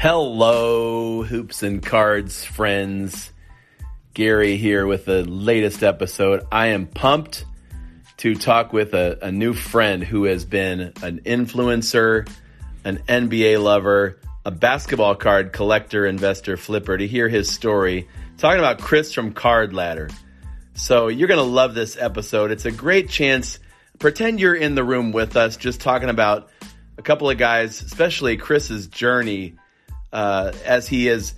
Hello, hoops and cards friends. Gary here with the latest episode. I am pumped to talk with a, a, new friend who has been an influencer, an NBA lover, a basketball card collector, investor, flipper to hear his story. Talking about Chris from Card Ladder. So you're going to love this episode. It's a great chance. Pretend you're in the room with us, just talking about a couple of guys, especially Chris's journey uh, as he has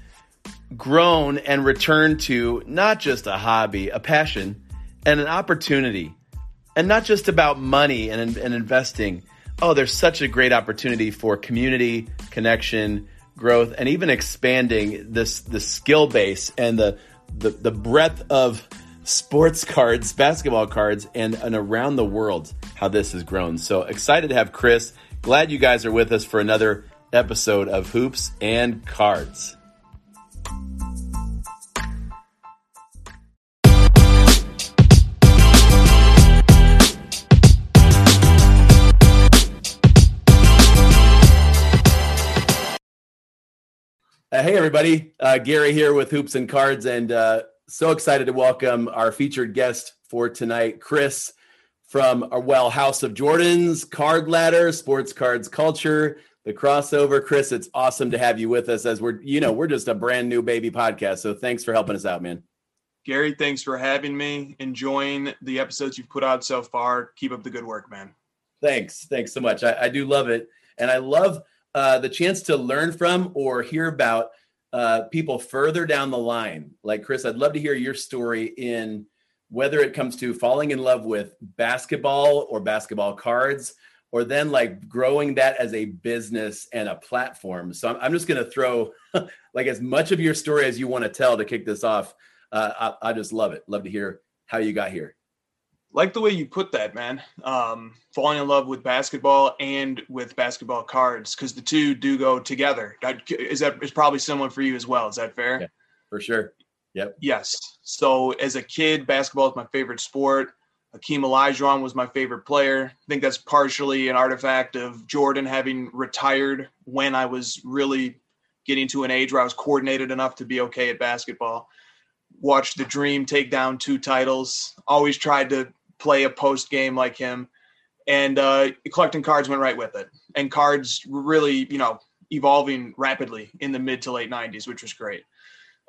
grown and returned to not just a hobby, a passion, and an opportunity. And not just about money and, and investing. Oh, there's such a great opportunity for community, connection, growth, and even expanding this the skill base and the the, the breadth of sports cards, basketball cards, and, and around the world how this has grown. So excited to have Chris. Glad you guys are with us for another episode of Hoops and Cards. Uh, hey, everybody. Uh, Gary here with Hoops and Cards, and uh, so excited to welcome our featured guest for tonight, Chris from, uh, well, House of Jordans, Card Ladder, Sports Cards Culture, the crossover. Chris, it's awesome to have you with us as we're, you know, we're just a brand new baby podcast. So thanks for helping us out, man. Gary, thanks for having me. Enjoying the episodes you've put out so far. Keep up the good work, man. Thanks. Thanks so much. I, I do love it. And I love uh, the chance to learn from or hear about uh, people further down the line. Like Chris, I'd love to hear your story in whether it comes to falling in love with basketball or basketball cards or then like growing that as a business and a platform. So I'm, I'm just going to throw like as much of your story as you want to tell to kick this off. Uh, I, I, just love it. Love to hear how you got here. Like the way you put that, man. Um, falling in love with basketball and with basketball cards because the two do go together. Is that is probably similar for you as well? Is that fair? Yeah, for sure. Yep. Yes. So as a kid, basketball is my favorite sport. Hakeem Olajuwon was my favorite player. I think that's partially an artifact of Jordan having retired when I was really getting to an age where I was coordinated enough to be okay at basketball. Watched the Dream take down two titles. Always tried to play a post game like him, and uh, collecting cards went right with it. And cards really, you know, evolving rapidly in the mid to late '90s, which was great.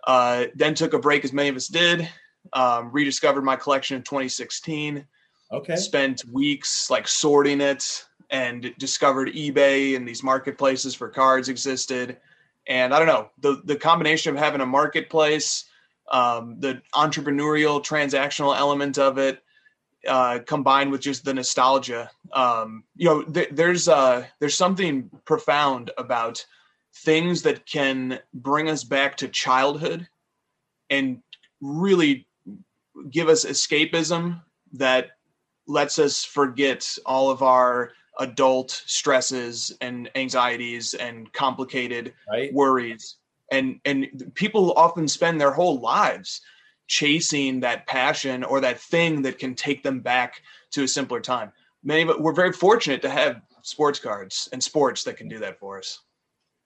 Uh, then took a break, as many of us did, um, rediscovered my collection in 2016. Okay. Spent weeks like sorting it and discovered eBay and these marketplaces for cards existed. And I don't know the the combination of having a marketplace, um, the entrepreneurial transactional element of it, uh, combined with just the nostalgia. Um, you know, th- there's uh, there's something profound about things that can bring us back to childhood and really give us escapism that lets us forget all of our adult stresses and anxieties and complicated right. worries. And and people often spend their whole lives chasing that passion or that thing that can take them back to a simpler time. Many of we're very fortunate to have sports cards and sports that can do that for us.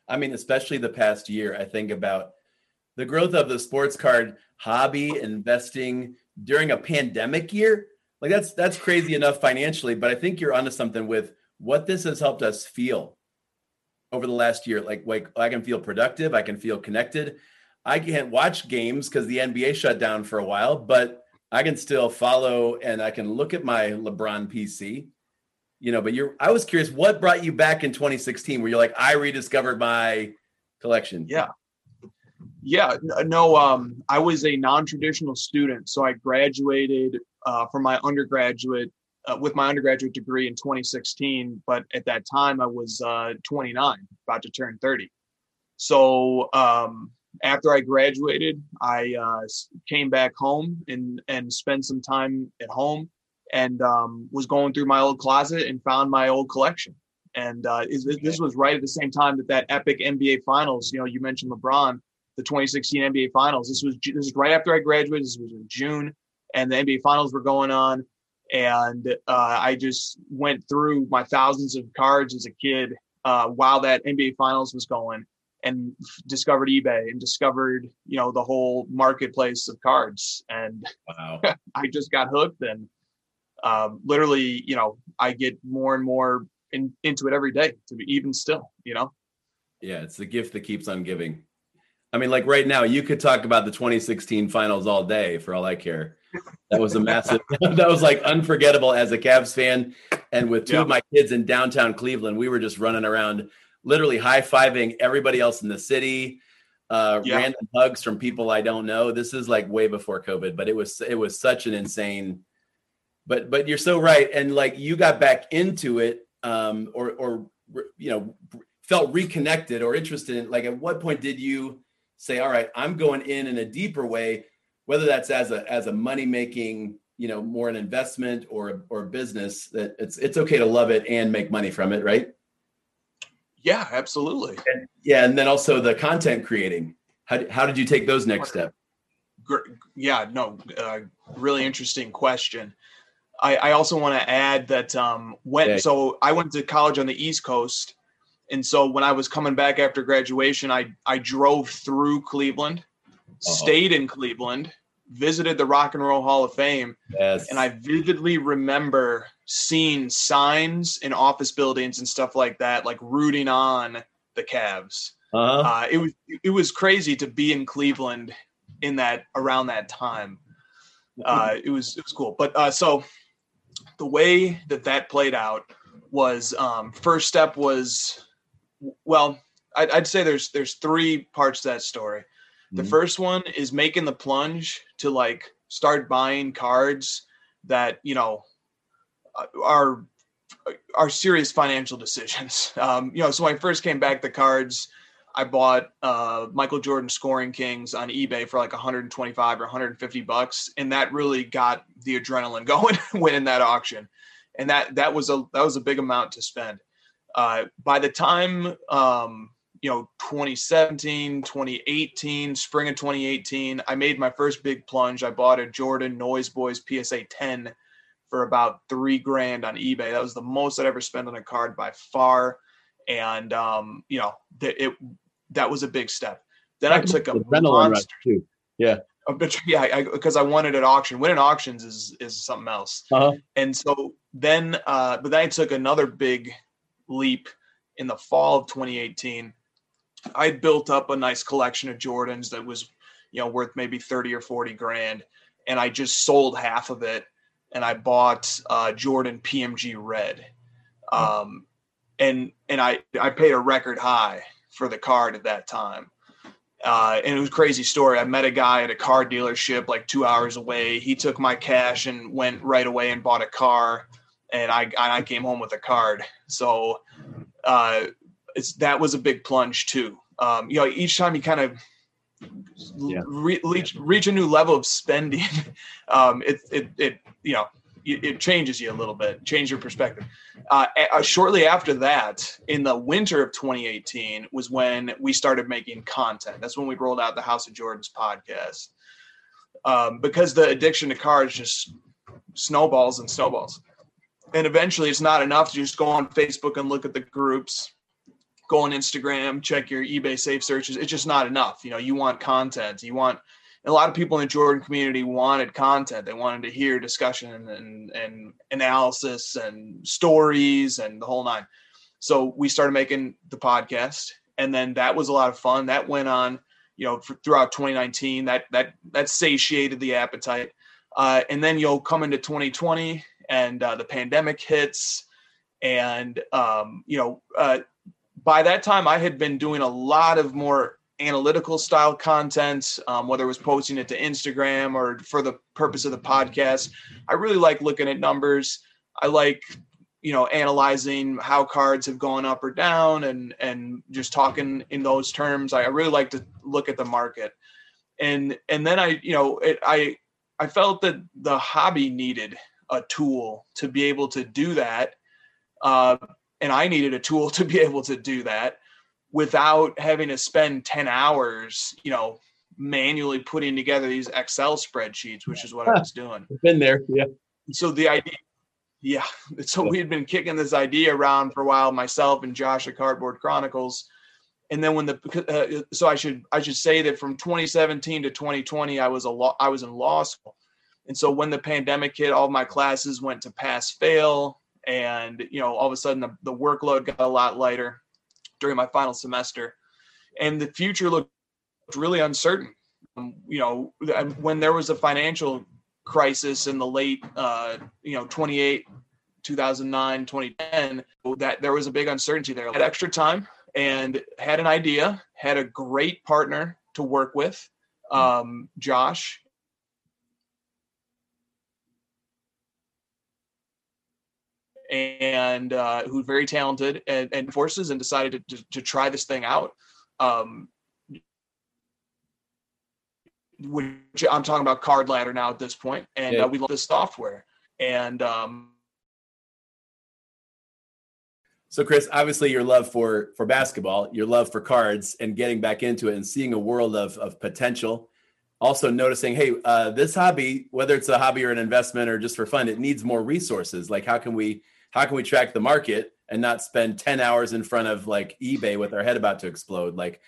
I mean especially the past year i think about the growth of the sports card hobby investing during a pandemic year? Like that's that's crazy enough financially but i think you're onto something with what this has helped us feel over the last year. Like like i can feel productive i can feel connected. I can't watch games because the nba shut down for a while but i can still follow and i can look at my lebron pc you know but you're i was curious what brought you back in 2016 where you're like i rediscovered my collection? Yeah yeah, no, um, I was a non-traditional student, so I graduated uh, from my undergraduate uh, with my undergraduate degree in 2016. But at that time, I was uh, 29, about to turn 30. So um, after I graduated, I uh, came back home and and spent some time at home, and um, was going through my old closet and found my old collection. And uh, this was right at the same time that that epic NBA Finals. You know, you mentioned LeBron the 2016 NBA Finals. This was this is right after I graduated. This was in June, and the NBA Finals were going on, and uh, I just went through my thousands of cards as a kid uh, while that NBA Finals was going, and discovered eBay and discovered, you know, the whole marketplace of cards. And wow. I just got hooked and um, literally, you know, I get more and more in, into it every day to be even still, you know? Yeah, it's the gift that keeps on giving. I mean, like right now, you could talk about the 2016 finals all day for all I care. That was a massive, that was like unforgettable as a Cavs fan. And with two yeah. of my kids in downtown Cleveland, we were just running around, literally high fiving everybody else in the city. Uh, yeah. random hugs from people I don't know. This is like way before COVID, but it was it was such an insane. But but you're so right, and like you got back into it, um, or or you know felt reconnected or interested in. Like at what point did you say, all right, I'm going in in a deeper way, whether that's as a as a money making you know more an investment or or business that it's it's okay to love it and make money from it right? Yeah absolutely. And, yeah and then also the content creating. How, how did you take those next steps yeah no uh, really interesting question. I i also want to add that um when okay. so i went to college on the east coast and so when i was coming back after graduation i i drove through cleveland uh-huh. stayed in cleveland visited the Rock and Roll Hall of Fame. Yes. And I vividly remember seeing signs in office buildings and stuff like that, like rooting on the Cavs. Uh-huh. Uh, it was it was crazy to be in Cleveland in that around that time. Uh, it was it was cool. But uh, so the way that that played out was um, first step was well, I'd, I'd say there's there's three parts to that story. The mm-hmm. first one is making the plunge to like start buying cards that, you know, uh, are are serious financial decisions. Um, you know, so when I first came back the cards, I bought uh, Michael Jordan scoring kings on eBay for like 125 or 150 bucks, and that really got the adrenaline going winning that auction, and that that was a that was a big amount to spend. Uh, by the time um, you know 2017 2018 spring of 2018 i made my first big plunge. I bought a jordan noise boys psa 10 for about three grand on ebay. That was the most i'd ever spent on a card by far. And um, you know that it that was a big step. Then i took a monster. too. Yeah. But yeah because I, I, wanted at auction. Winning auctions is is something else. Uh-huh. and so then uh but then i took another big leap in the fall of 2018 I built up a nice collection of Jordans that was, you know, worth maybe 30 or 40 grand. And I just sold half of it and I bought uh, Jordan PMG Red. Um, and and I, I paid a record high for the card at that time. Uh, and it was a crazy story. I met a guy at a car dealership like two hours away. He took my cash and went right away and bought a car. And I, I came home with a card. So uh, it's that was a big plunge too. Um, you know, each time you kind of yeah. re- reach, reach a new level of spending, um, it, it, it, you know, it, it, changes you a little bit, change your perspective. Uh, uh, shortly after that, in the winter of 2018, was when we started making content. That's when we rolled out the House of Jordans podcast. Um, because the addiction to cards just snowballs and snowballs. And eventually, it's not enough to just go on Facebook and look at the groups go on Instagram, check your eBay safe searches. It's just not enough. You know, you want content. You want a lot of people in the Jordan community wanted content. They wanted to hear discussion and, and analysis and stories and the whole nine. So we started making the podcast, and then that was a lot of fun. That went on, you know, for, throughout 2019. That that that satiated the appetite. Uh, and then you'll come into 2020, and uh, the pandemic hits, and um, you know, uh, by that time, I had been doing a lot of more analytical style content, um, whether it was posting it to Instagram or for the purpose of the podcast. I really like looking at numbers. I like, you know, analyzing how cards have gone up or down and and just talking in those terms. I, I really like to look at the market. And and then I, you know, it, I I felt that the hobby needed a tool to be able to do that. Uh, and I needed a tool to be able to do that without having to spend 10 hours, you know, manually putting together these Excel spreadsheets, which is what I was doing. Been there, yeah. So the idea, yeah. So we had been kicking this idea around for a while, myself and Josh at Cardboard Chronicles, and then when the uh, so I should I should say that from 2017 to 2020 I was a law I was in law school, and so when the pandemic hit, all my classes went to pass fail, and you know all of a sudden the, the workload got a lot lighter during my final semester, and the future looked really uncertain. Um, you know when there was a financial crisis in the late uh, you know 28 2009 2010 that there was a big uncertainty there I had extra time and had an idea, had a great partner to work with, hmm. um, Josh. And uh, who's very talented and, and forces and decided to, to, to, try this thing out. Um, which I'm talking about Card Ladder now at this point, and yeah. uh, we love this software. And um, so, Chris, obviously, your love for for basketball, your love for cards, and getting back into it, and seeing a world of of potential. Also, noticing, hey, uh, this hobby, whether it's a hobby or an investment or just for fun, it needs more resources. Like, how can we how can we track the market and not spend ten hours in front of like eBay with our head about to explode? Like,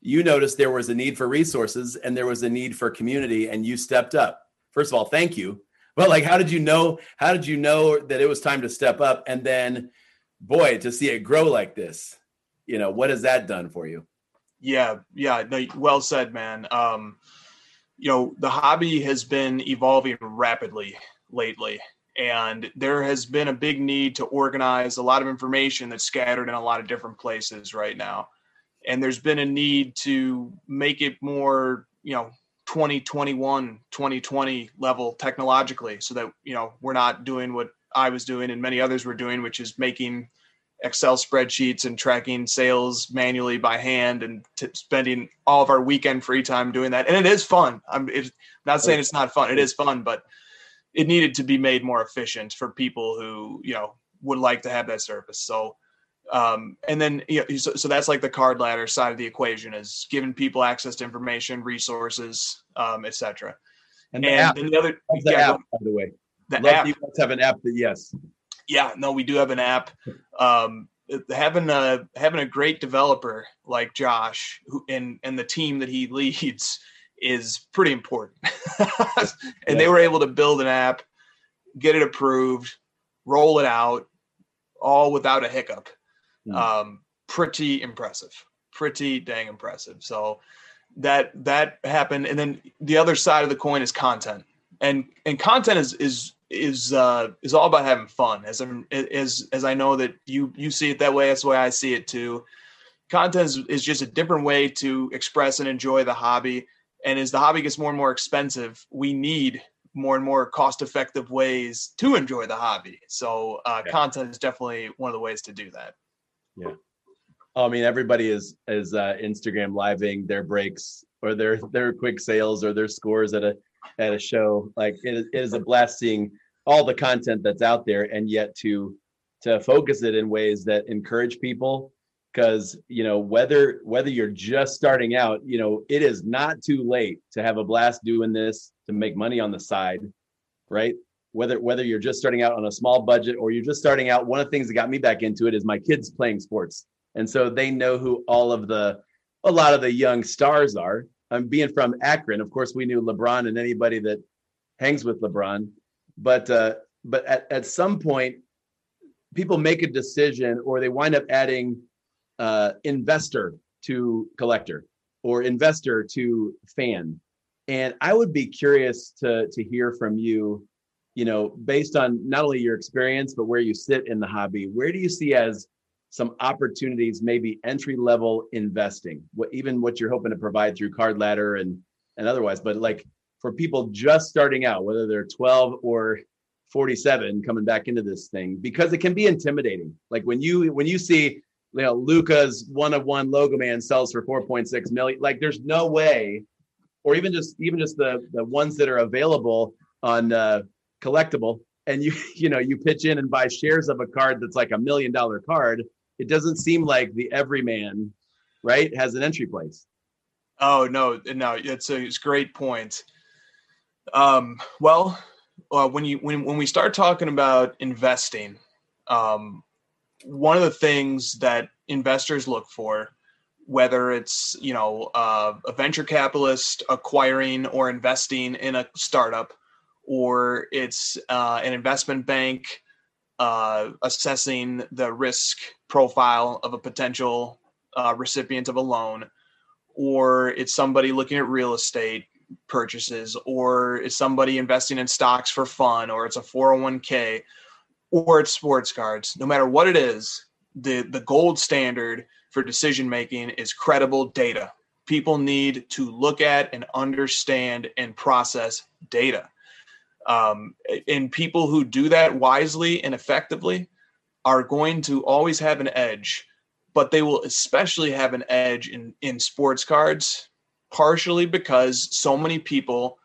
you noticed there was a need for resources and there was a need for community, and you stepped up. First of all, thank you. But like, how did you know? How did you know that it was time to step up? And then boy, to see it grow like this, you know, what has that done for you? Yeah, yeah, no, well said, man. Um, you know, the hobby has been evolving rapidly lately, and there has been a big need to organize a lot of information that's scattered in a lot of different places right now. And there's been a need to make it more, you know, 2021, 2020 level technologically so that, you know, we're not doing what I was doing and many others were doing, which is making Excel spreadsheets and tracking sales manually by hand and t- spending all of our weekend free time doing that. And it is fun. I'm not saying it's not fun. It is fun, but it needed to be made more efficient for people who, you know, would like to have that service. So, um, and then, you know, so, so that's like the card ladder side of the equation is giving people access to information, resources, um, etc. And, the, and app, the other, the yeah, app, by the way, the Love app. You guys have an app that yes. Yeah, no, we do have an app. Um, having a having a great developer like Josh who, and and the team that he leads is pretty important. and yeah. they were able to build an app, get it approved, roll it out, all without a hiccup. Mm. Um, pretty impressive. Pretty dang impressive. So that that happened, and then the other side of the coin is content, and and content is is is uh, is all about having fun. As I'm, as as I know that you you see it that way, that's the way I see it too. Content is, is just a different way to express and enjoy the hobby. And as the hobby gets more and more expensive, we need more and more cost-effective ways to enjoy the hobby. So uh, yeah. content is definitely one of the ways to do that. Yeah. I mean, everybody is is uh, Instagram living their breaks or their their quick sales or their scores at a at a show. Like it, it is a blast seeing all the content that's out there, and yet to to focus it in ways that encourage people. Because you know whether whether you're just starting out, you know it is not too late to have a blast doing this to make money on the side, right? Whether whether you're just starting out on a small budget or you're just starting out, one of the things that got me back into it is my kids playing sports, and so they know who all of the a lot of the young stars are i'm being from Akron, of course, we knew LeBron and anybody that hangs with LeBron. But uh, but at, at some point, people make a decision or they wind up adding uh, investor to collector or investor to fan. And I would be curious to to hear from you, you know, based on not only your experience but where you sit in the hobby. Where do you see as some opportunities, maybe entry level investing, what even what you're hoping to provide through Card Ladder and and otherwise. But like for people just starting out, whether they're 12 or 47 coming back into this thing, because it can be intimidating. Like when you when you see you know Luka's one of one logo man sells for 4.6 million, like there's no way, or even just even just the the ones that are available on uh, Collectable and you you know you pitch in and buy shares of a card that's like a million dollar card it doesn't seem like the everyman, right, has an entry place. Oh no, no, it's a, it's great point. Um, well, uh, when you when when we start talking about investing, um, one of the things that investors look for whether it's you know uh, a venture capitalist acquiring or investing in a startup, or it's uh, an investment bank uh, assessing the risk profile of a potential uh, recipient of a loan, or it's somebody looking at real estate purchases, or it's somebody investing in stocks for fun, or it's a 401k, or it's sports cards. No matter what it is, the the gold standard for decision making is credible data. People need to look at and understand and process data. Um, and people who do that wisely and effectively are going to always have an edge, but they will especially have an edge in, in sports cards, partially because so many people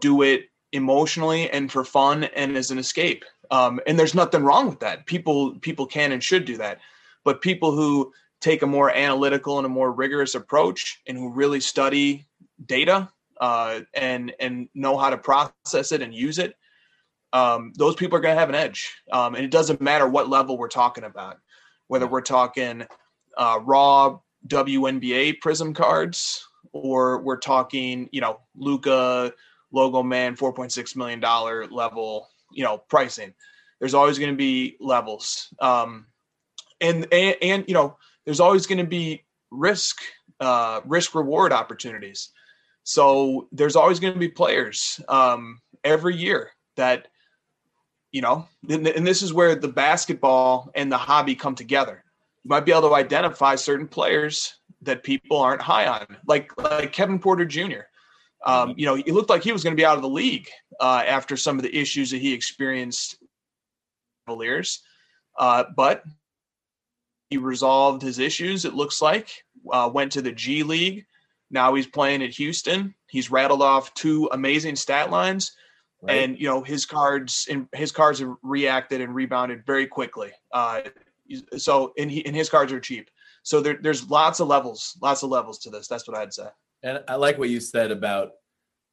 do it emotionally and for fun and as an escape. Um, and there's nothing wrong with that. People people can and should do that. But people who take a more analytical and a more rigorous approach and who really study data uh, and and know how to process it and use it um, those people are going to have an edge um, and it doesn't matter what level we're talking about whether we're talking uh, raw WNBA prism cards or we're talking you know Luka logo man 4.6 million dollar level you know pricing there's always going to be levels um, and, and and you know there's always going to be risk uh, risk reward opportunities. So there's always going to be players um, every year that you know, and, and this is where the basketball and the hobby come together. You might be able to identify certain players that people aren't high on, like like Kevin Porter Jr. Um, you know, it looked like he was going to be out of the league uh, after some of the issues that he experienced. Cavaliers, uh, but he resolved his issues. It looks like uh, went to the G League. Now he's playing at Houston. He's rattled off two amazing stat lines, right. and you know his cards and his cards have reacted and rebounded very quickly. Uh, so and he and his cards are cheap. So there, there's lots of levels, lots of levels to this. That's what I'd say. And I like what you said about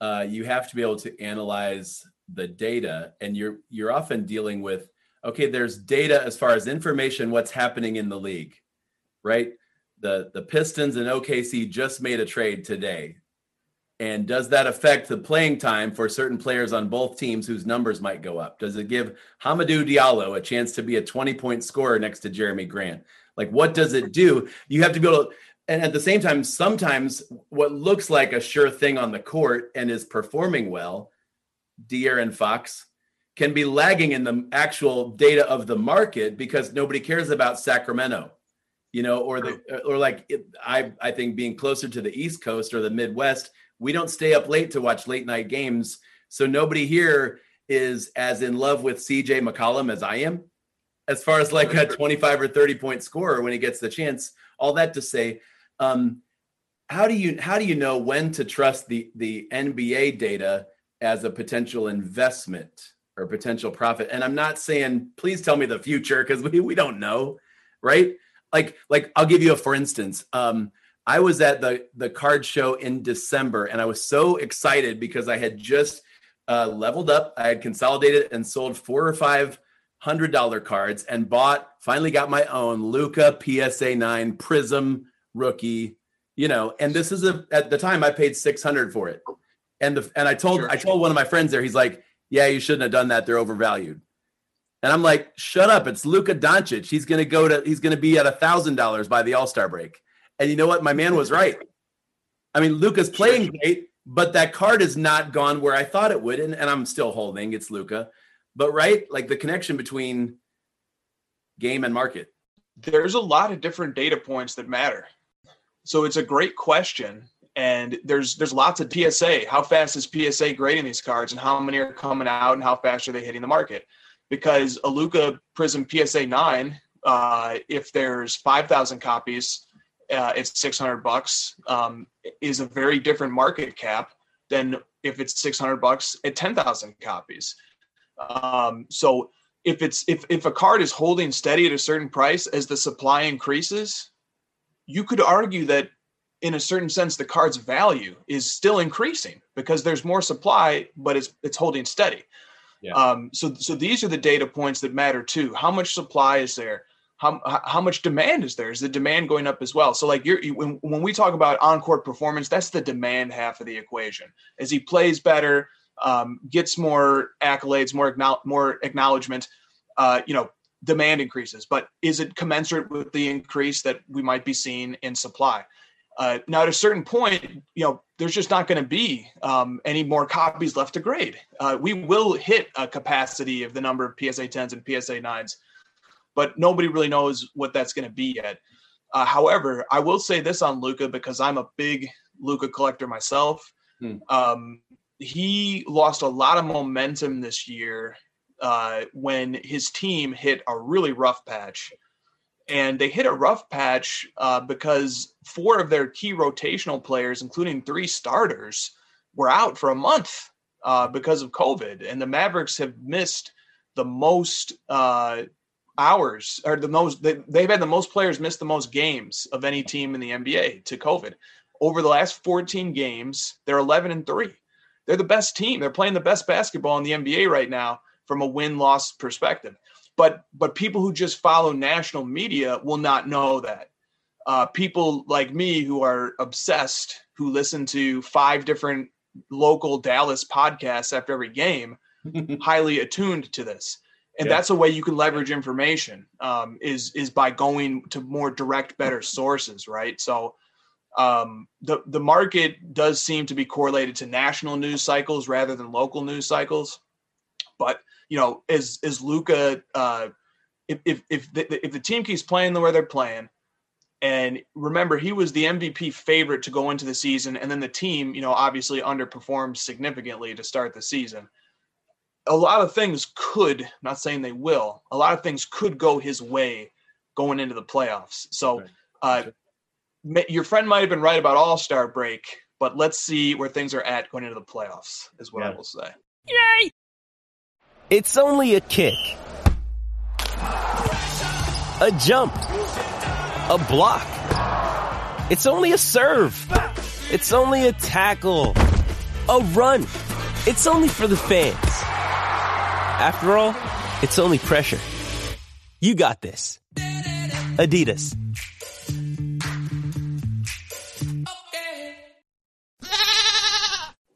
uh, you have to be able to analyze the data, and you're you're often dealing with okay, there's data as far as information, what's happening in the league, right? The the Pistons and OKC just made a trade today. And does that affect the playing time for certain players on both teams whose numbers might go up? Does it give Hamidou Diallo a chance to be a 20 point scorer next to Jerami Grant? Like, what does it do? You have to be able to, and at the same time, sometimes what looks like a sure thing on the court and is performing well, De'Aaron Fox, can be lagging in the actual data of the market because nobody cares about Sacramento, you know, or the or like it, I I think being closer to the East Coast or the Midwest, we don't stay up late to watch late night games, so nobody here is as in love with CJ McCollum as I am, as far as like a 25 or 30 point scorer when he gets the chance. All that to say, um, how do you how do you know when to trust the the NBA data as a potential investment? or potential profit. And I'm not saying please tell me the future because we, we don't know, right? Like like I'll give you a for instance. Um, I was at the the card show in December and I was so excited because I had just uh, leveled up. I had consolidated and sold four or five hundred dollar cards and bought finally got my own Luka PSA nine Prism rookie. You know, and this is a at the time I paid six hundred for it, and the and I told sure. I told one of my friends there. He's like, yeah, you shouldn't have done that. They're overvalued. And I'm like, shut up. It's Luka Doncic. He's gonna go to he's gonna be at a thousand dollars by the All-Star break. And you know what? My man was right. I mean, Luka's playing great, but that card is not gone where I thought it would. And, and I'm still holding it's Luka. But right, like the connection between game and market. There's a lot of different data points that matter. So it's a great question and there's there's lots of PSA. How fast is PSA grading these cards, and how many are coming out, and how fast are they hitting the market? Because a Luka Prism PSA nine, uh, if there's five thousand copies, uh, it's six hundred bucks. Um, is a very different market cap than if it's six hundred bucks at ten thousand copies. Um, so if it's if if a card is holding steady at a certain price as the supply increases, you could argue that in a certain sense, the card's value is still increasing because there's more supply, but it's it's holding steady. Yeah. Um, so so these are the data points that matter too. How much supply is there? how how much demand is there? Is the demand going up as well? So like you're when when we talk about encore performance, that's the demand half of the equation. As he plays better, um, gets more accolades, more more acknowledgement, uh, you know, demand increases. But is it commensurate with the increase that we might be seeing in supply? Uh, now, at a certain point, you know, there's just not going to be um, any more copies left to grade. Uh, we will hit a capacity of the number of PSA 10s and PSA 9s, but nobody really knows what that's going to be yet. Uh, however, I will say this on Luka because I'm a big Luka collector myself. Hmm. Um, he lost a lot of momentum this year uh, when his team hit a really rough patch and they hit a rough patch uh, because four of their key rotational players, including three starters, were out for a month uh, because of COVID, and the Mavericks have missed the most uh, hours, or the most they, they've had the most players miss the most games of any team in the NBA to COVID. Over the last 14 games, they're 11 and three. They're the best team. They're playing the best basketball in the NBA right now from a win loss perspective. But but people who just follow national media will not know that. Uh, people like me who are obsessed who listen to five different local dallas podcasts after every game highly attuned to this. And yeah. that's a way you can leverage information um, is is by going to more direct better sources right? So um, the the market does seem to be correlated to national news cycles rather than local news cycles. But you know, is is Luka? Uh, if if if the, if the team keeps playing the way they're playing, and remember he was the MVP favorite to go into the season, and then the team, you know, obviously underperformed significantly to start the season. A lot of things could, not saying they will, a lot of things could go his way going into the playoffs. So, uh, your friend might have been right about All Star break, but let's see where things are at going into the playoffs, is what yeah. I will say. Yay! It's only a kick. A jump. A block. It's only a serve. It's only a tackle. A run. It's only for the fans. After all, it's only pressure. You got this. Adidas.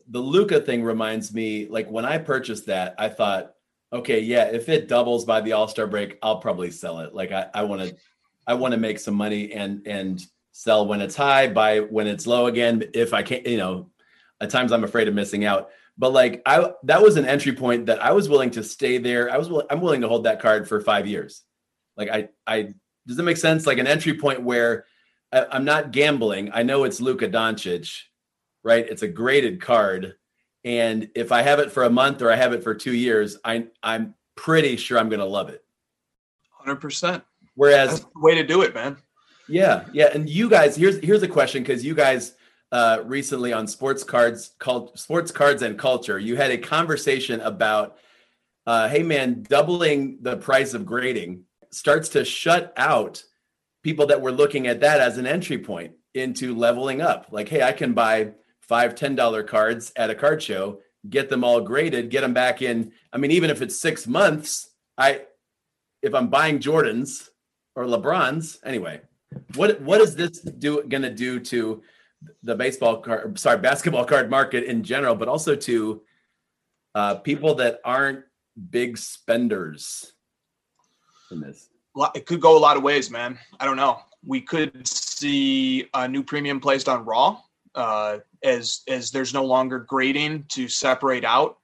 The Luka thing reminds me, like when I purchased that, I thought, okay, yeah, if it doubles by the All Star break, I'll probably sell it. Like I want to, I want to make some money and and sell when it's high, buy when it's low again. If I can't, you know, at times I'm afraid of missing out. But like I, that was an entry point that I was willing to stay there. I was, I'm willing to hold that card for five years. Like I, I does it make sense? Like an entry point where I, I'm not gambling. I know it's Luka Doncic, right? It's a graded card and if I have it for a month or I have it for two years, I I'm pretty sure I'm going to love it. Hundred percent. Whereas way to do it, man. Yeah, yeah. And you guys, here's here's a question because you guys uh, recently on Sports Cards called Sports Cards and Culture, you had a conversation about, uh, hey man, doubling the price of grading starts to shut out people that were looking at that as an entry point into leveling up. Like, hey, I can buy five ten dollar cards at a card show get them all graded get them back in. I mean even if it's six months i if i'm buying jordans or lebrons anyway what what is this do going to do to the baseball card sorry basketball card market in general but also to uh, people that aren't big spenders in this? It could go a lot of ways man. I don't know. We could see a new premium placed on raw uh, as as there's no longer grading to separate out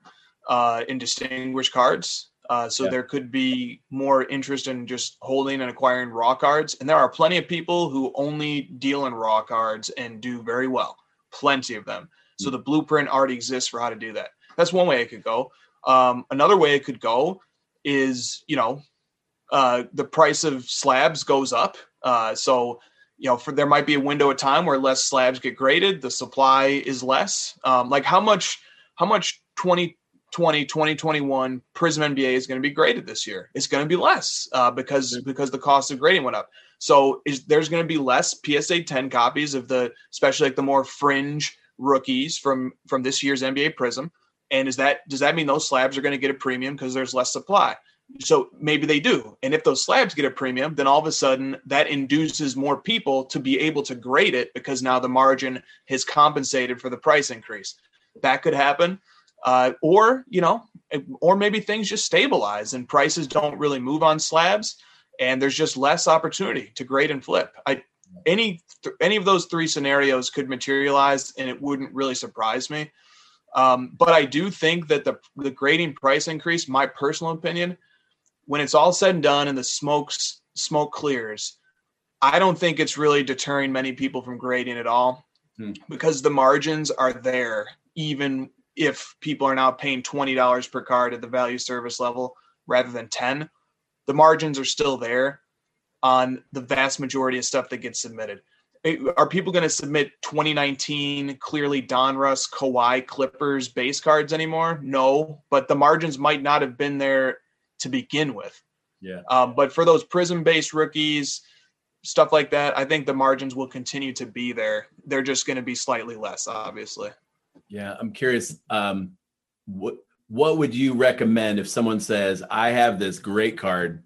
uh, and distinguish cards. Uh, so yeah. there could be more interest in just holding and acquiring raw cards, and there are plenty of people who only deal in raw cards and do very well. Plenty of them. So hmm. the blueprint already exists for how to do that. That's one way it could go. Um, another way it could go is, you know, uh, the price of slabs goes up. Uh, so you know, for there might be a window of time where less slabs get graded, the supply is less. Um, like how much, how much 2020, 2021 Prism NBA is going to be graded this year? It's going to be less uh, because because the cost of grading went up. So is there's going to be less PSA 10 copies of the, especially like the more fringe rookies from from this year's NBA Prism. And is that does that mean those slabs are going to get a premium because there's less supply? So maybe they do. And if those slabs get a premium, then all of a sudden that induces more people to be able to grade it because now the margin has compensated for the price increase. That could happen. Uh, or, you know, or maybe things just stabilize and prices don't really move on slabs and there's just less opportunity to grade and flip. I any any of those three scenarios could materialize and it wouldn't really surprise me. Um, but I do think that the the grading price increase, my personal opinion, when it's all said and done and the smokes smoke clears, I don't think it's really deterring many people from grading at all hmm. because the margins are there even if people are now paying $20 per card at the value service level rather than 10 the margins are still there on the vast majority of stuff that gets submitted are people going to submit 2019 clearly Donruss, Kawhi, Clippers base cards anymore? No, but the margins might not have been there to begin with. Yeah. Um, but for those prism based rookies, stuff like that, I think the margins will continue to be there. They're just going to be slightly less, obviously. Yeah, I'm curious. Um, what what would you recommend if someone says, "I have this great card"?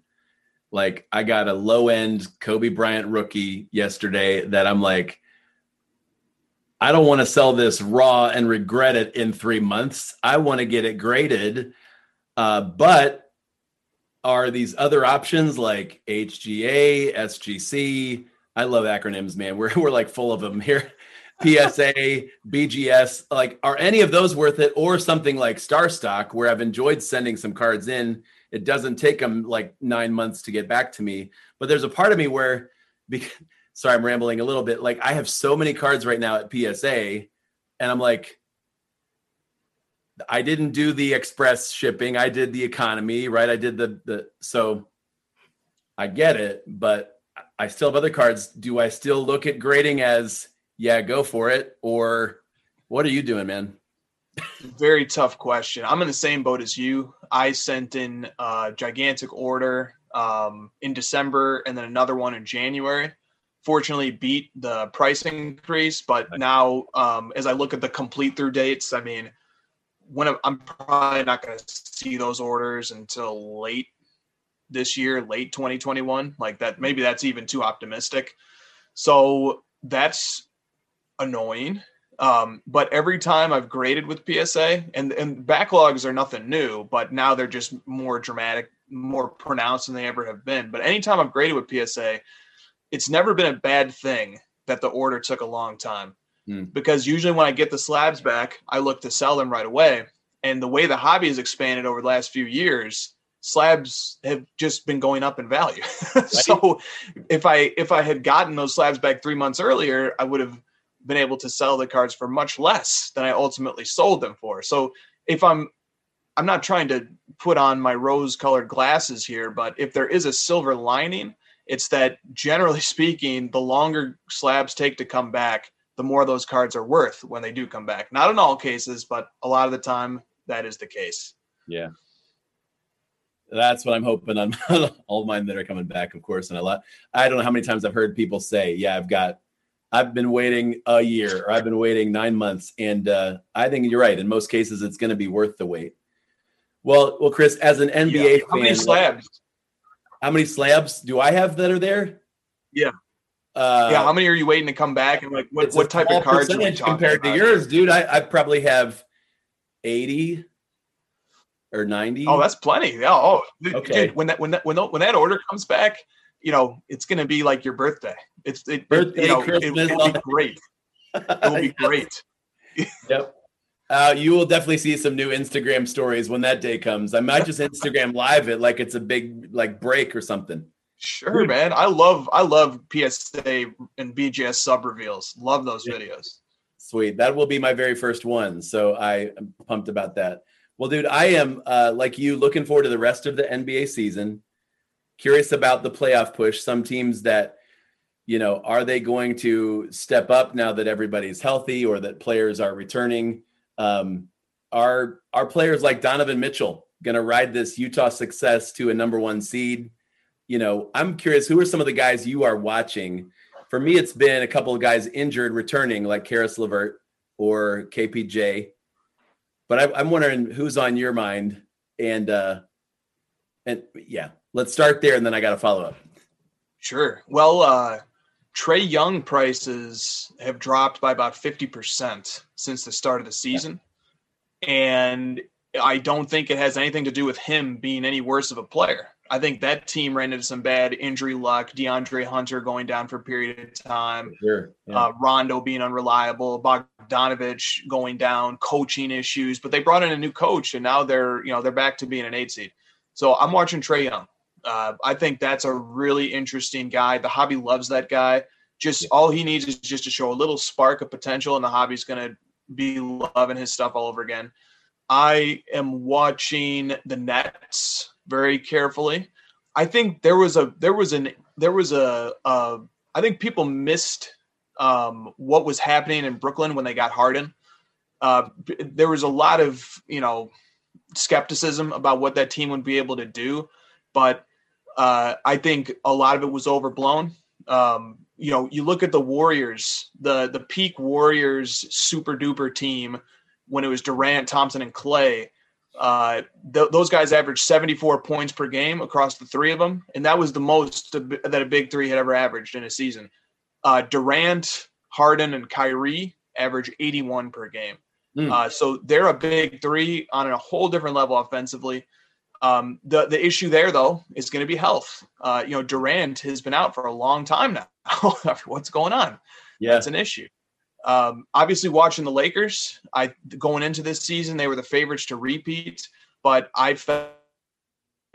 Like I got a low end Kobe Bryant rookie yesterday that I'm like, I don't want to sell this raw and regret it in three months. I want to get it graded. Uh, but are these other options like HGA, SGC? I love acronyms, man. We're we're like full of them here. PSA, BGS, like are any of those worth it or something like Star Stock where I've enjoyed sending some cards in it doesn't take them like nine months to get back to me. But there's a part of me where, because, sorry, I'm rambling a little bit. Like I have so many cards right now at PSA, and I'm like, I didn't do the express shipping. I did the economy, right? I did the the so I get it, but I still have other cards. Do I still look at grading as yeah, go for it, or what are you doing, man? Very tough question. I'm in the same boat as you. I sent in a gigantic order um, in December and then another one in January. Fortunately, beat the price increase, but now um, as I look at the complete through dates, I mean, when I'm probably not going to see those orders until late this year, late 2021. Like that, maybe that's even too optimistic. So that's annoying um, but every time I've graded with PSA, and and backlogs are nothing new, but now they're just more dramatic, more pronounced than they ever have been. But anytime I've graded with PSA, it's never been a bad thing that the order took a long time. Mm. Because usually when I get the slabs back, I look to sell them right away. And the way the hobby has expanded over the last few years, slabs have just been going up in value. so if I if I had gotten those slabs back three months earlier, I would have been able to sell the cards for much less than I ultimately sold them for. So if I'm I'm not trying to put on my rose colored glasses here, but if there is a silver lining, it's that generally speaking, the longer slabs take to come back, the more those cards are worth when they do come back. Not in all cases, but a lot of the time that is the case. Yeah. That's what I'm hoping on all mine that are coming back, of course. And a lot, I don't know how many times I've heard people say, yeah, I've got I've been waiting a year or I've been waiting nine months. And uh, I think you're right. In most cases, it's going to be worth the wait. Well, well, Chris, as an NBA yeah. how fan, many slabs? How many slabs do I have that are there? Yeah. Uh, yeah. How many are you waiting to come back? And like, what, what type of cards compared about? to yours, dude? I, I probably have 80 or 90. Oh, that's plenty. Yeah. Oh, okay. Dude, when that, when that, when, when that order comes back, you know, it's going to be like your birthday. It's it, birthday, you know, Christmas, it, will be great. It will be great. yep. Uh, you will definitely see some new Instagram stories when that day comes. I might just Instagram live it like it's a big like break or something. Sure, man. I love I love PSA and BGS sub reveals. Love those yeah. videos. Sweet. That will be my very first one. So I am pumped about that. Well, dude, I am uh, like you looking forward to the rest of the NBA season curious about the playoff push. Some teams that, you know, are they going to step up now that everybody's healthy or that players are returning? Um, are are players like Donovan Mitchell going to ride this Utah success to a number one seed? You know, I'm curious. Who are some of the guys you are watching? For me, it's been a couple of guys injured returning, like Caris LeVert or KPJ. But I, I'm wondering who's on your mind and uh, And yeah, let's start there, and then I got to follow up. Sure. Well, uh, Trae Young prices have dropped by about 50% since the start of the season. And I don't think it has anything to do with him being any worse of a player. I think that team ran into some bad injury luck. DeAndre Hunter going down for a period of time. Sure. Yeah. Uh, Rondo being unreliable. Bogdanovich going down. Coaching issues. But they brought in a new coach, and now they're you know they're back to being an eight seed. So I'm watching Trae Young. Uh, I think that's a really interesting guy. The hobby loves that guy. Just yeah. all he needs is just to show a little spark of potential, and the hobby's going to be loving his stuff all over again. I am watching the Nets very carefully. I think there was a there was an there was a, a I think people missed um, what was happening in Brooklyn when they got Harden. Uh, there was a lot of you know skepticism about what that team would be able to do, but uh, I think a lot of it was overblown. Um, you know, you look at the Warriors, the the peak Warriors super duper team when it was Durant, Thompson, and Clay uh, th- those guys averaged 74 points per game across the three of them, and that was the most that a big three had ever averaged in a season. Uh, Durant, Harden, and Kyrie average 81 per game. Mm. Uh, so they're a big three on a whole different level offensively. Um, the the issue there though is going to be health. Uh, you know, Durant has been out for a long time now. What's going on? Yeah, it's an issue. Um, obviously, watching the Lakers, I going into this season, they were the favorites to repeat, but I felt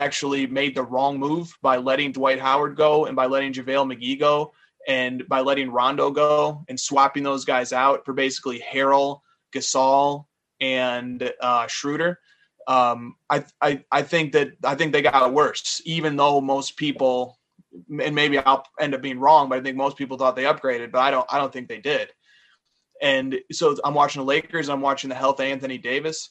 actually made the wrong move by letting Dwight Howard go and by letting JaVale McGee go and by letting Rondo go and swapping those guys out for basically Harrell, Gasol, and uh, Schroeder. Um, I, I I think that I think they got worse, even though most people, and maybe I'll end up being wrong, but I think most people thought they upgraded, but I don't I don't think they did. And so I'm watching the Lakers. I'm watching the health Anthony Davis.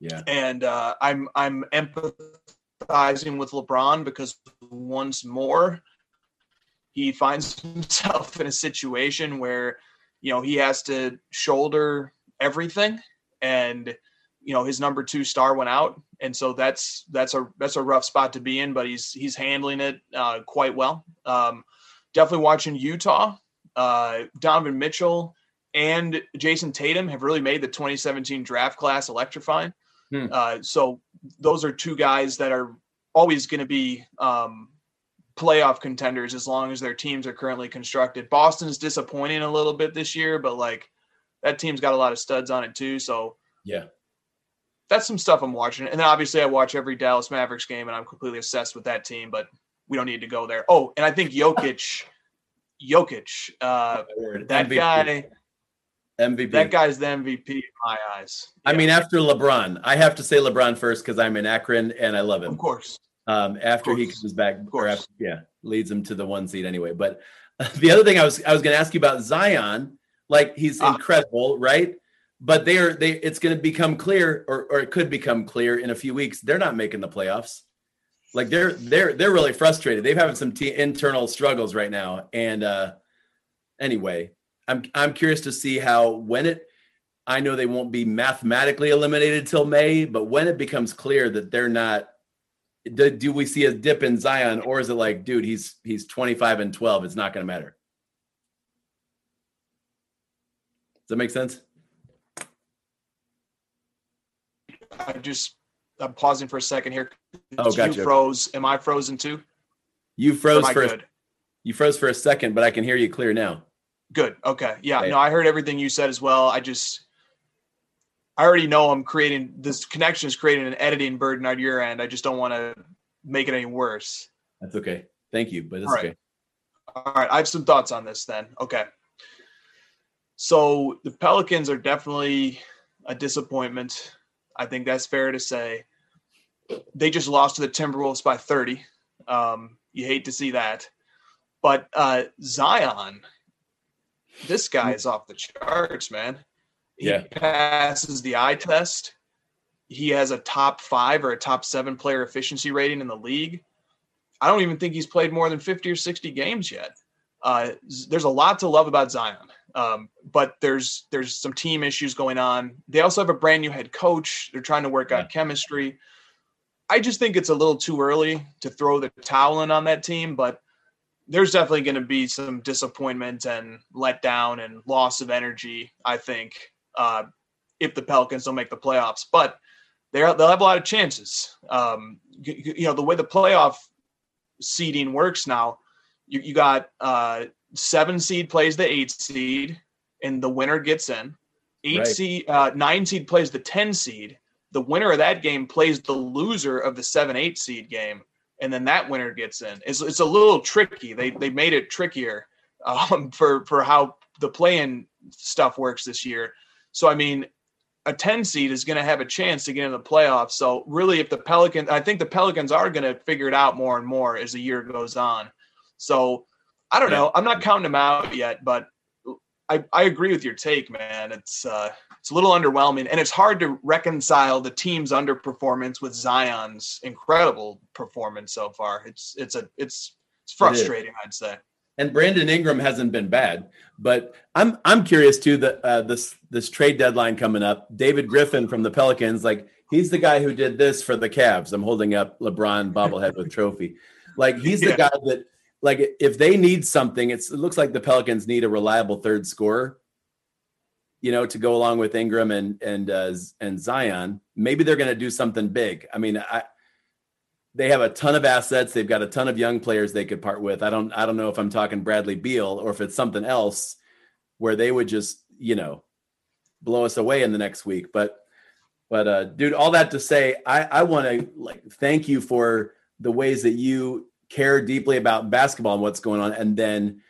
Yeah. And uh, I'm I'm empathizing with LeBron because once more he finds himself in a situation where you know he has to shoulder everything and you know his number two star went out and so that's that's a that's a rough spot to be in but he's he's handling it uh, quite well um, definitely watching utah uh, donovan mitchell and Jayson Tatum have really made the 2017 draft class electrifying. Hmm. Uh, so those are two guys that are always going to be um, playoff contenders as long as their teams are currently constructed. Boston's disappointing a little bit this year, but like that team's got a lot of studs on it too. So yeah, that's some stuff I'm watching. And then obviously I watch every Dallas Mavericks game and I'm completely obsessed with that team, but we don't need to go there. Oh, and I think Jokic, Jokic, uh, that MVP. guy MVP. That guy's the MVP in my eyes. Yeah. I mean, after LeBron, I have to say LeBron first because I'm in Akron and I love him. Of course. Um, after course. he comes back, after, yeah, leads him to the one seed anyway. But uh, the other thing I was I was going to ask you about Zion, like he's ah. incredible, right? But they're they it's going to become clear, or or it could become clear in a few weeks. They're not making the playoffs. Like they're they're they're really frustrated. They've having some t- internal struggles right now. And uh anyway, I'm I'm curious to see how when it I know they won't be mathematically eliminated till May, but when it becomes clear that they're not do, do we see a dip in Zion or is it like dude he's he's 25 and 12 it's not going to matter. Does that make sense? I just I'm pausing for a second here. Oh, gotcha. You froze. Am I frozen too? You froze for a, you froze for a second, but I can hear you clear now. Good. Okay. Yeah. No, I heard everything you said as well. I just, I already know I'm creating this connection is creating an editing burden on your end. I just don't want to make it any worse. That's okay. Thank you, but it's All right. okay. All right. I have some thoughts on this then. Okay. So the Pelicans are definitely a disappointment. I think that's fair to say. They just lost to the Timberwolves by 30. Um, you hate to see that. But uh, Zion this guy is off the charts, man. He yeah. passes the eye test. He has a top five or a top seven player efficiency rating in the league. I don't even think he's played more than 50 or 60 games yet. Uh, there's a lot to love about Zion, um, but there's there's some team issues going on. They also have a brand new head coach. They're trying to work out chemistry. I just think it's a little too early to throw the towel in on that team, but there's definitely going to be some disappointment and letdown and loss of energy. I think uh, if the Pelicans don't make the playoffs, but they'll have a lot of chances. Um, you, you, know the way the playoff seeding works now, you, you got uh, seven seed plays the eight seed, and the winner gets in. Eight right. seed, uh, nine seed plays the ten seed. The winner of that game plays the loser of the seven eight seed game and then that winner gets in. It's it's a little tricky. They they made it trickier um, for for how the playing stuff works this year. So I mean, a 10 seed is going to have a chance to get in the playoffs. So really, if the Pelicans, I think the Pelicans are going to figure it out more and more as the year goes on. So I don't know. I'm not counting them out yet, but I, I agree with your take, man. It's uh, it's a little underwhelming, and it's hard to reconcile the team's underperformance with Zion's incredible performance so far. It's it's a it's it's frustrating, it I'd say. And Brandon Ingram hasn't been bad, but I'm I'm curious too that uh, this this trade deadline coming up. David Griffin from the Pelicans, like he's the guy who did this for the Cavs. I'm holding up LeBron bobblehead with trophy. Like he's the yeah. guy that like if they need something, it's it looks like the Pelicans need a reliable third scorer, you know, to go along with Ingram and and uh, and Zion. Maybe they're going to do something big. I mean, I they have a ton of assets. They've got a ton of young players they could part with. I don't I don't know if I'm talking Bradley Beal or if it's something else where they would just you know blow us away in the next week. But but uh, dude, all that to say, I I want to like thank you for the ways that you care deeply about basketball and what's going on, and then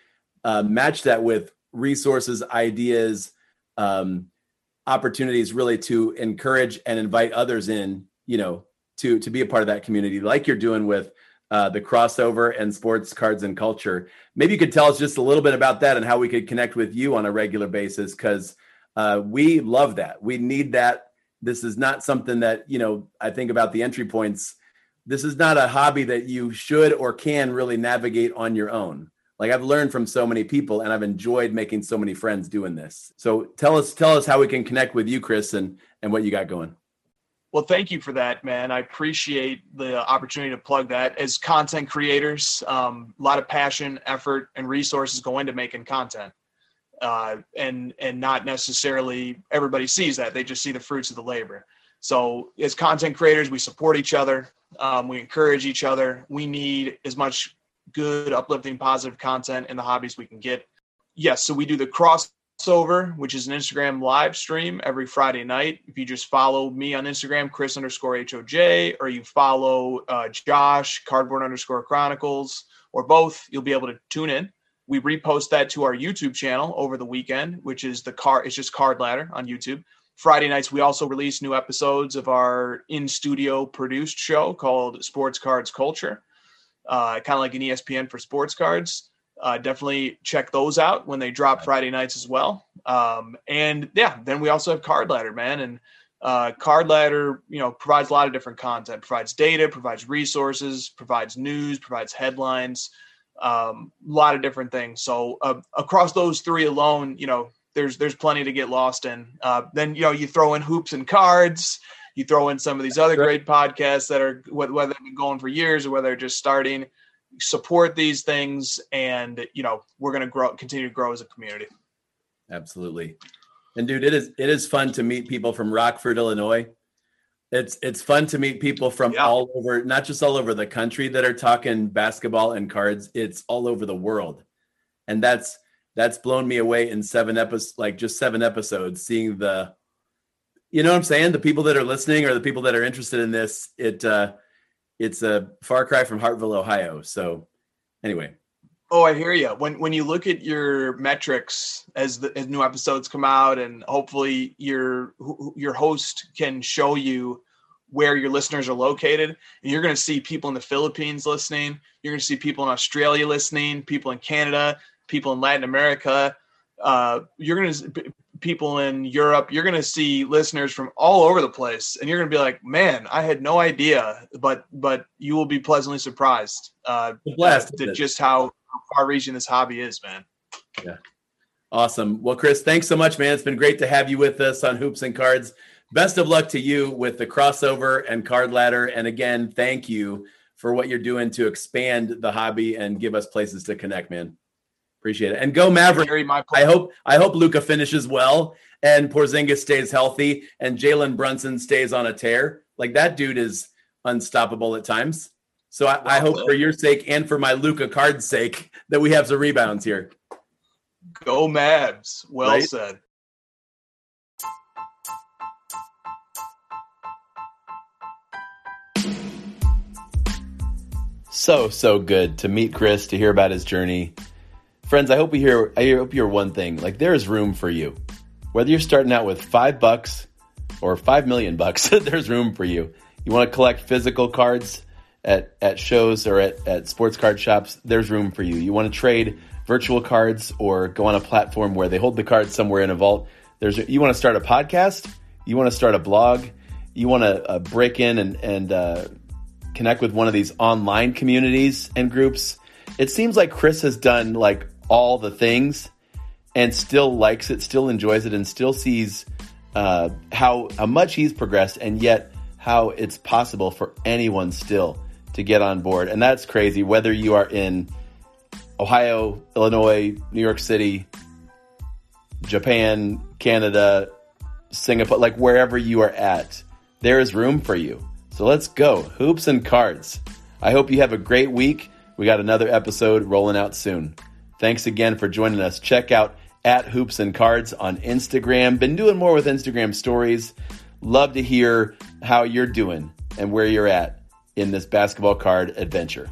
uh, match that with resources, ideas, um, opportunities, really to encourage and invite others in. You know, to to be a part of that community, like you're doing with uh, the crossover and sports cards and culture. Maybe you could tell us just a little bit about that and how we could connect with you on a regular basis because uh, we love that. We need that. This is not something that you know. I think about the entry points this is not a hobby that you should or can really navigate on your own. Like I've learned from so many people and I've enjoyed making so many friends doing this. So tell us tell us how we can connect with you Chris and and what you got going. Well, thank you for that, man. I appreciate the opportunity to plug that. As content creators, um, a lot of passion, effort, and resources go into making content, uh, and and not necessarily everybody sees that. They just see the fruits of the labor. So, as content creators, we support each other. Um, we encourage each other. We need as much good, uplifting, positive content in the hobbies we can get. Yes, so we do the crossover, which is an Instagram live stream every Friday night. If you just follow me on Instagram, Chris underscore HOJ, or you follow uh, Josh, Cardboard underscore Chronicles, or both, you'll be able to tune in. We repost that to our YouTube channel over the weekend, which is the car. It's just Card Ladder on YouTube. Friday nights, we also release new episodes of our in studio produced show called Sports Cards Culture, uh, kind of like an ESPN for sports cards. Uh, definitely check those out when they drop Friday nights as well. Um, and yeah, then we also have Card Ladder, man. And uh, Card Ladder, you know, provides a lot of different content, provides data, provides resources, provides news, provides headlines, um, a lot of different things. So uh, across those three alone, you know, there's there's plenty to get lost in. Uh, then you know you throw in hoops and cards. You throw in some of these other great podcasts that are whether they've been going for years or whether they're just starting. Support these things, and you know we're going to grow, continue to grow as a community. Absolutely, and dude, it is it is fun to meet people from Rockford, Illinois. It's it's fun to meet people from yeah. all over, not just all over the country that are talking basketball and cards. It's all over the world, and that's that's blown me away in seven episodes, like just seven episodes, seeing the, you know what I'm saying? The people that are listening or the people that are interested in this, it, uh, it's a far cry from Hartville, Ohio. So anyway. Oh, I hear you. When when you look at your metrics as the as new episodes come out, and hopefully your your host can show you where your listeners are located, and you're going to see people in the Philippines listening. You're going to see people in Australia listening, people in Canada, people in Latin America. Uh, you're going to people in Europe. You're going to see listeners from all over the place, and you're going to be like, "Man, I had no idea." But but you will be pleasantly surprised uh, blast, just how far-reaching this hobby is, man. Yeah. Awesome. Well, Chris, thanks so much, man. It's been great to have you with us on Hoops and Cards. best of luck to you with the crossover and card ladder. And again, thank you for what you're doing to expand the hobby and give us places to connect, man. Appreciate it. And go Maverick. I hope I hope Luka finishes well and Porzingis stays healthy and Jalen Brunson stays on a tear. Like that dude is unstoppable at times. So I, I hope for your sake and for my Luka card's sake that we have some rebounds here. Go Mavs. Well right? said. So so good to meet Chris, to hear about his journey. Friends, I hope you hear I hope you one thing. Like there is room for you. Whether you're starting out with five bucks or five million bucks, there's room for you. You want to collect physical cards at, at shows or at, at sports card shops, there's room for you. You want to trade virtual cards or go on a platform where they hold the cards somewhere in a vault. There's you want to start a podcast, you want to start a blog, you want to uh, break in and and uh, connect with one of these online communities and groups. It seems like Chris has done like all the things and still likes it, still enjoys it, and still sees uh, how how much he's progressed, and yet how it's possible for anyone still to get on board. And that's crazy. Whether you are in Ohio, Illinois, New York City, Japan, Canada, Singapore, like wherever you are at, there is room for you. So let's go. Hoops and cards. I hope you have a great week. We got another episode rolling out soon. Thanks again for joining us. Check out at Hoops and Cards on Instagram. Been doing more with Instagram stories. Love to hear how you're doing and where you're at in this basketball card adventure.